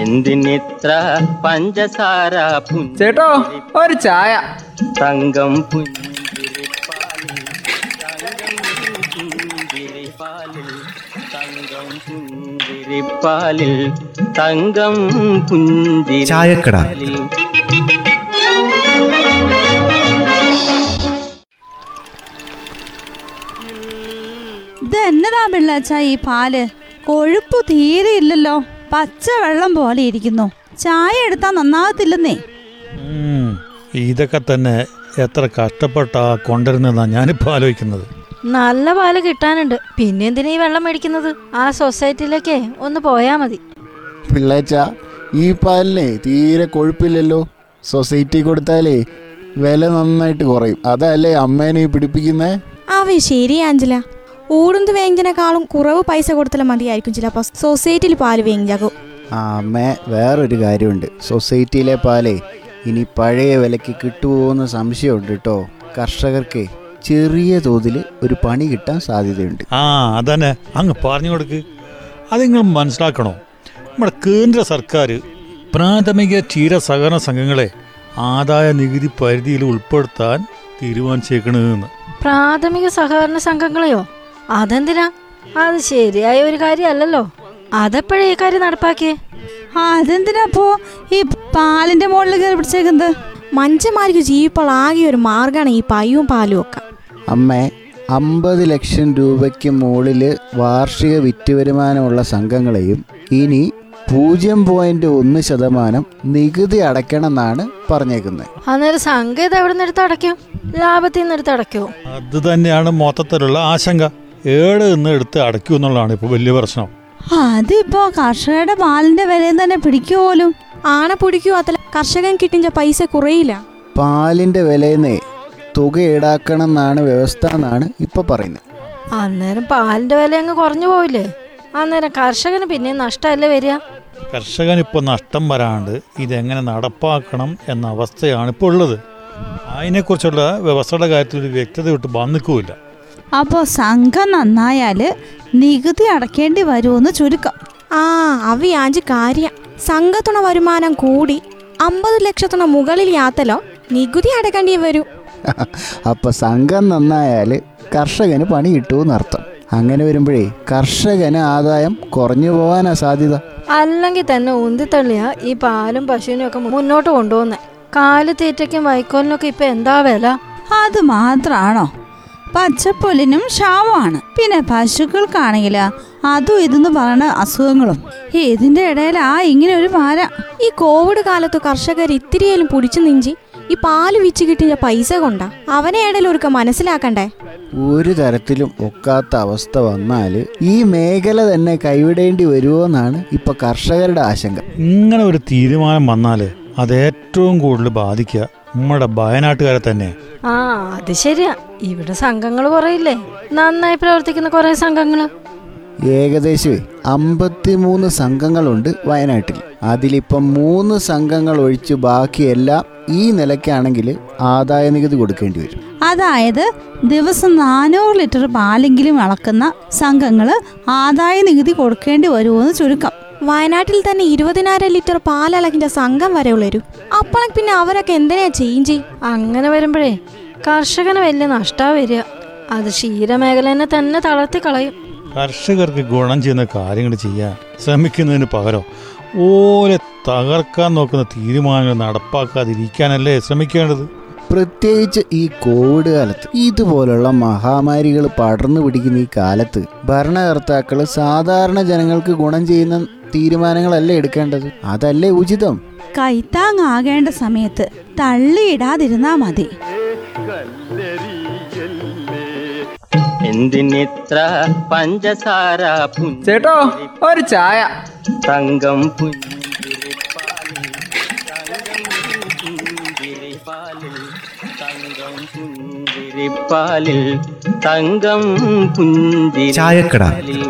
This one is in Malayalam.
എന്തിനിത്ര പഞ്ചസാര ചേട്ടോ ഒരു ചായ. തങ്കം പുഞ്ചിരിപ്പാലിൽ തങ്കം പുഞ്ചിരിപ്പാലിൽ തങ്കം പുഞ്ചിരി ചായക്കട. പുഞ്ചിരിപ്പാലിൽ ഇത് എന്നതാ പിള്ളാച്ച ഈ പാൽ? കൊഴുപ്പ് തീരെ ഇല്ലല്ലോ പച്ച വെള്ളം പോലെ ഇരിക്കുന്നു. ചായ എടുത്താൽ നന്നാകത്തില്ലെന്നേ. ഇതൊക്കെ തന്നെ എത്ര കഷ്ടപ്പെട്ടാ കൊണ്ടുവരുന്നതാ ഞാനിപ്പോ ആലോചിക്കുന്നത്. നല്ല പാൽ കിട്ടാനുണ്ട്. പിന്നെ എന്തിനാ ഈ വെള്ളം മേടിക്കുന്നത്? ആ സൊസൈറ്റിയിലേക്കേ ഒന്ന് പോയാ മതി. പിള്ളേച്ച ഈ പാലിനെ തീരെ കൊഴുപ്പില്ലല്ലോ. സൊസൈറ്റി കൊടുത്താലേ വില നന്നായിട്ട് കുറയും. അതല്ലേ അമ്മേനെ പിടിപ്പിക്കുന്നേ? അവ ശരി ആഞ്ചല ഊടുന്ത് വേങ്കിനേക്കാളും കുറവ് പൈസ കൊടുത്താൽ മതിയായിരിക്കും ചിലപ്പോൾ സൊസൈറ്റിയിൽ പാൽ വേങ്ങിയാകും ആ അമ്മേ വേറൊരു കാര്യമുണ്ട്. സൊസൈറ്റിയിലെ പാലേ ഇനി പഴയ വിലയ്ക്ക് കിട്ടുമോയെന്ന് സംശയമുണ്ട് കേട്ടോ കർഷകർക്ക് ചെറിയ തോതിൽ ഒരു പണി കിട്ടാൻ സാധ്യതയുണ്ട്. ആ അതന്നെ. അങ്ങ് പറഞ്ഞു കൊടുക്ക്. അത് നിങ്ങൾ മനസ്സിലാക്കണോ? നമ്മുടെ കേന്ദ്ര സർക്കാർ പ്രാഥമിക ക്ഷീര സഹകരണ സംഘങ്ങളെ ആദായ നികുതി പരിധിയിൽ ഉൾപ്പെടുത്താൻ തീരുമാനിച്ചേക്കണെന്ന്. പ്രാഥമിക സഹകരണ സംഘങ്ങളെയോ? അതെന്തിനാ? അത് ശരിയായ ഒരു കാര്യമല്ലല്ലോ. അതെപ്പോഴേ ഈ കാര്യം നടപ്പാക്കിയേ? ആ അതെന്തിനാപ്പോ ഈ പാലിന്റെ മുകളിൽ കയറി പിടിച്ചേക്കുന്നത്? മനുഷ്യന്മാർക്ക് ജീവിപ്പോൾ ആകെ ഒരു മാർഗമാണ് ഈ പയ്യും പാലും ഒക്കെ. അമ്മേ അമ്പത് ലക്ഷം രൂപയ്ക്ക് മുകളിൽ വാർഷിക വിറ്റ് വരുമാനമുള്ള സംഘങ്ങളെയും ഇനി പൂജ്യം പോയിന്റ് ഒന്ന് ശതമാനം നികുതി അടയ്ക്കണമെന്നാണ് പറഞ്ഞേക്കുന്നത് അന്നേരം സംഘം ഇത് എവിടെ നിന്ന് എടുത്ത് അടയ്ക്കും? ലാഭത്തിൽ നിന്ന് എടുത്ത് അടയ്ക്കുമോ അത് തന്നെയാണ് മൊത്തത്തിലുള്ള ആശങ്ക. ഏട് നിന്ന് എടുത്ത് അടയ്ക്കൂ എന്നുള്ളതാണ് ഇപ്പോൾ വലിയ പ്രശ്നം. അതിപ്പോ കർഷകരുടെ പാലിന്റെ വിലയും തന്നെ പിടിക്കുപോലും ആണ പിടിക്കൂ അതിൽ കർഷകൻ കിട്ടിയ പൈസ കുറയില്ല. പാലിന്റെ വിലയെന്നേ തുക ഈടാക്കണം എന്നാണ് വ്യവസ്ഥ എന്നാണ് ഇപ്പൊ പറയുന്നത്. അന്നേരം പാലിന്റെ വില അങ്ങ് കുറഞ്ഞു പോയില്ലേ അന്നേരം കർഷകന് പിന്നെ നഷ്ടമല്ലേ വരിക? കർഷകൻ ഇപ്പോൾ നഷ്ടം വരാണ്ട് ഇതെങ്ങനെ നടപ്പാക്കണം എന്ന അവസ്ഥയാണ് ഇപ്പോൾ ഉള്ളത്. അതിനെക്കുറിച്ചുള്ള വ്യവസ്ഥയുടെ കാര്യത്തിൽ ഒരു വ്യക്തത വിട്ട് വന്നിക്കുമില്ല അപ്പോ സംഘം നന്നായാൽ നികുതി അടക്കേണ്ടി വരുമെന്ന് ചുരുക്കം. ആ അവിയാഞ്ച് കാര്യ. സംഘത്തുണ വരുമാനം കൂടി. അമ്പത് ലക്ഷത്തിന് മുകളിൽ യാത്തലോ നികുതി അടക്കേണ്ടി വരൂ. അപ്പൊ സംഘം നന്നായാൽ കർഷകന് പണി കിട്ടുമെന്നർത്ഥം അങ്ങനെ വരുമ്പോഴേ കർഷകന് ആദായം കുറഞ്ഞു പോകാനാ സാധ്യത. അല്ലെങ്കിൽ തന്നെ ഉന്തിത്തള്ളിയ ഈ പാലും പശുവിനും ഒക്കെ മുന്നോട്ട് കൊണ്ടുപോകുന്നേ കാൽ തീറ്റയ്ക്കും വൈക്കോലിനൊക്കെ ഇപ്പൊ എന്താ വില? അത് മാത്രാണോ? പച്ചപ്പുല്ലിനും ക്ഷാമമാണ് പിന്നെ പശുക്കൾക്കാണെങ്കിൽ അതും ഇതെന്ന് പറയുന്ന അസുഖങ്ങളും. ഇതിന്റെ ആ ഇങ്ങനെ ഒരു പാര ഈ കോവിഡ് കാലത്ത് കർഷകർ ഇത്തിരിയേലും പുടിച്ചു നിഞ്ചി ഈ പാൽ വിച്ച് കിട്ടിയ പൈസ കൊണ്ടാ. അവനെ ഇടയിൽ ഒരുക്ക മനസ്സിലാക്കണ്ടേ? ഒരു തരത്തിലും ഒക്കാത്ത അവസ്ഥ വന്നാൽ ഈ മേഖല തന്നെ കൈവിടേണ്ടി വരുമോ എന്നാണ് ഇപ്പൊ കർഷകരുടെ ആശങ്ക. ഇങ്ങനെ ഒരു തീരുമാനം വന്നാൽ അത് ഏറ്റവും കൂടുതൽ ബാധിക്കുക നമ്മുടെ വയനാട്ടുകാരെ തന്നെ. ആ അത് ശരിയാ. ഇവിടെ സംഘങ്ങൾ കുറയില്ലേ? നന്നായി പ്രവർത്തിക്കുന്ന കുറെ സംഘങ്ങൾ. ഏകദേശം അമ്പത്തിമൂന്ന് സംഘങ്ങളുണ്ട് വയനാട്ടിൽ. അതിലിപ്പം മൂന്ന് സംഘങ്ങൾ ഒഴിച്ച് ബാക്കിയെല്ലാം ഈ നിലയ്ക്കാണെങ്കിൽ ആദായ നികുതി കൊടുക്കേണ്ടി വരും. അതായത് ദിവസം നാനൂറ് ലിറ്റർ പാലെങ്കിലും അളക്കുന്ന സംഘങ്ങൾ ആദായ നികുതി കൊടുക്കേണ്ടി വരുമോ വരുമെന്ന് ചുരുക്കം. വയനാട്ടിൽ തന്നെ ഇരുപതിനായിരം ലിറ്റർ പാലളകിന്റെ സംഘം വരെ ഉള്ളൊരു. അപ്പോഴേക്ക് പിന്നെ അവരൊക്കെ എന്തിനാ ചെയ്യും ചെയ് അങ്ങനെ വരുമ്പോഴേ കർഷകന് വലിയ നഷ്ടാ വരിക. അത് ക്ഷീരമേഖലനെ തന്നെ തളർത്തി കളയും. കർഷകർക്ക് ഗുണം ചെയ്യുന്ന കാര്യങ്ങൾ ചെയ്യാൻ ശ്രമിക്കുന്നതിന് പകരം ഓരെ തകർക്കാൻ നോക്കുന്ന തീരുമാനങ്ങൾ നടപ്പാക്കാതിരിക്കാനല്ലേ ശ്രമിക്കേണ്ടത്? പ്രത്യേകിച്ച് ഈ കോവിഡ് കാലത്ത് ഇതുപോലുള്ള മഹാമാരികൾ പടർന്നു പിടിക്കുന്ന ഈ കാലത്ത് ഭരണകർത്താക്കൾ സാധാരണ ജനങ്ങൾക്ക് ഗുണം ചെയ്യുന്ന തീരുമാനങ്ങളല്ലേ എടുക്കേണ്ടത്? അതല്ലേ ഉചിതം? കൈത്താങ്ങാകേണ്ട സമയത്ത് തള്ളിയിടാതിരുന്നാ മതി. എന്തിനിത്ര പഞ്ചസാര ചേട്ടോ ഒരു ചായ. തങ്കം പുഞ്ചിരിപ്പാലിൽ തങ്കം പുഞ്ചിരിപ്പാലിൽ തങ്കം പുഞ്ചിരിപ്പാലിൽ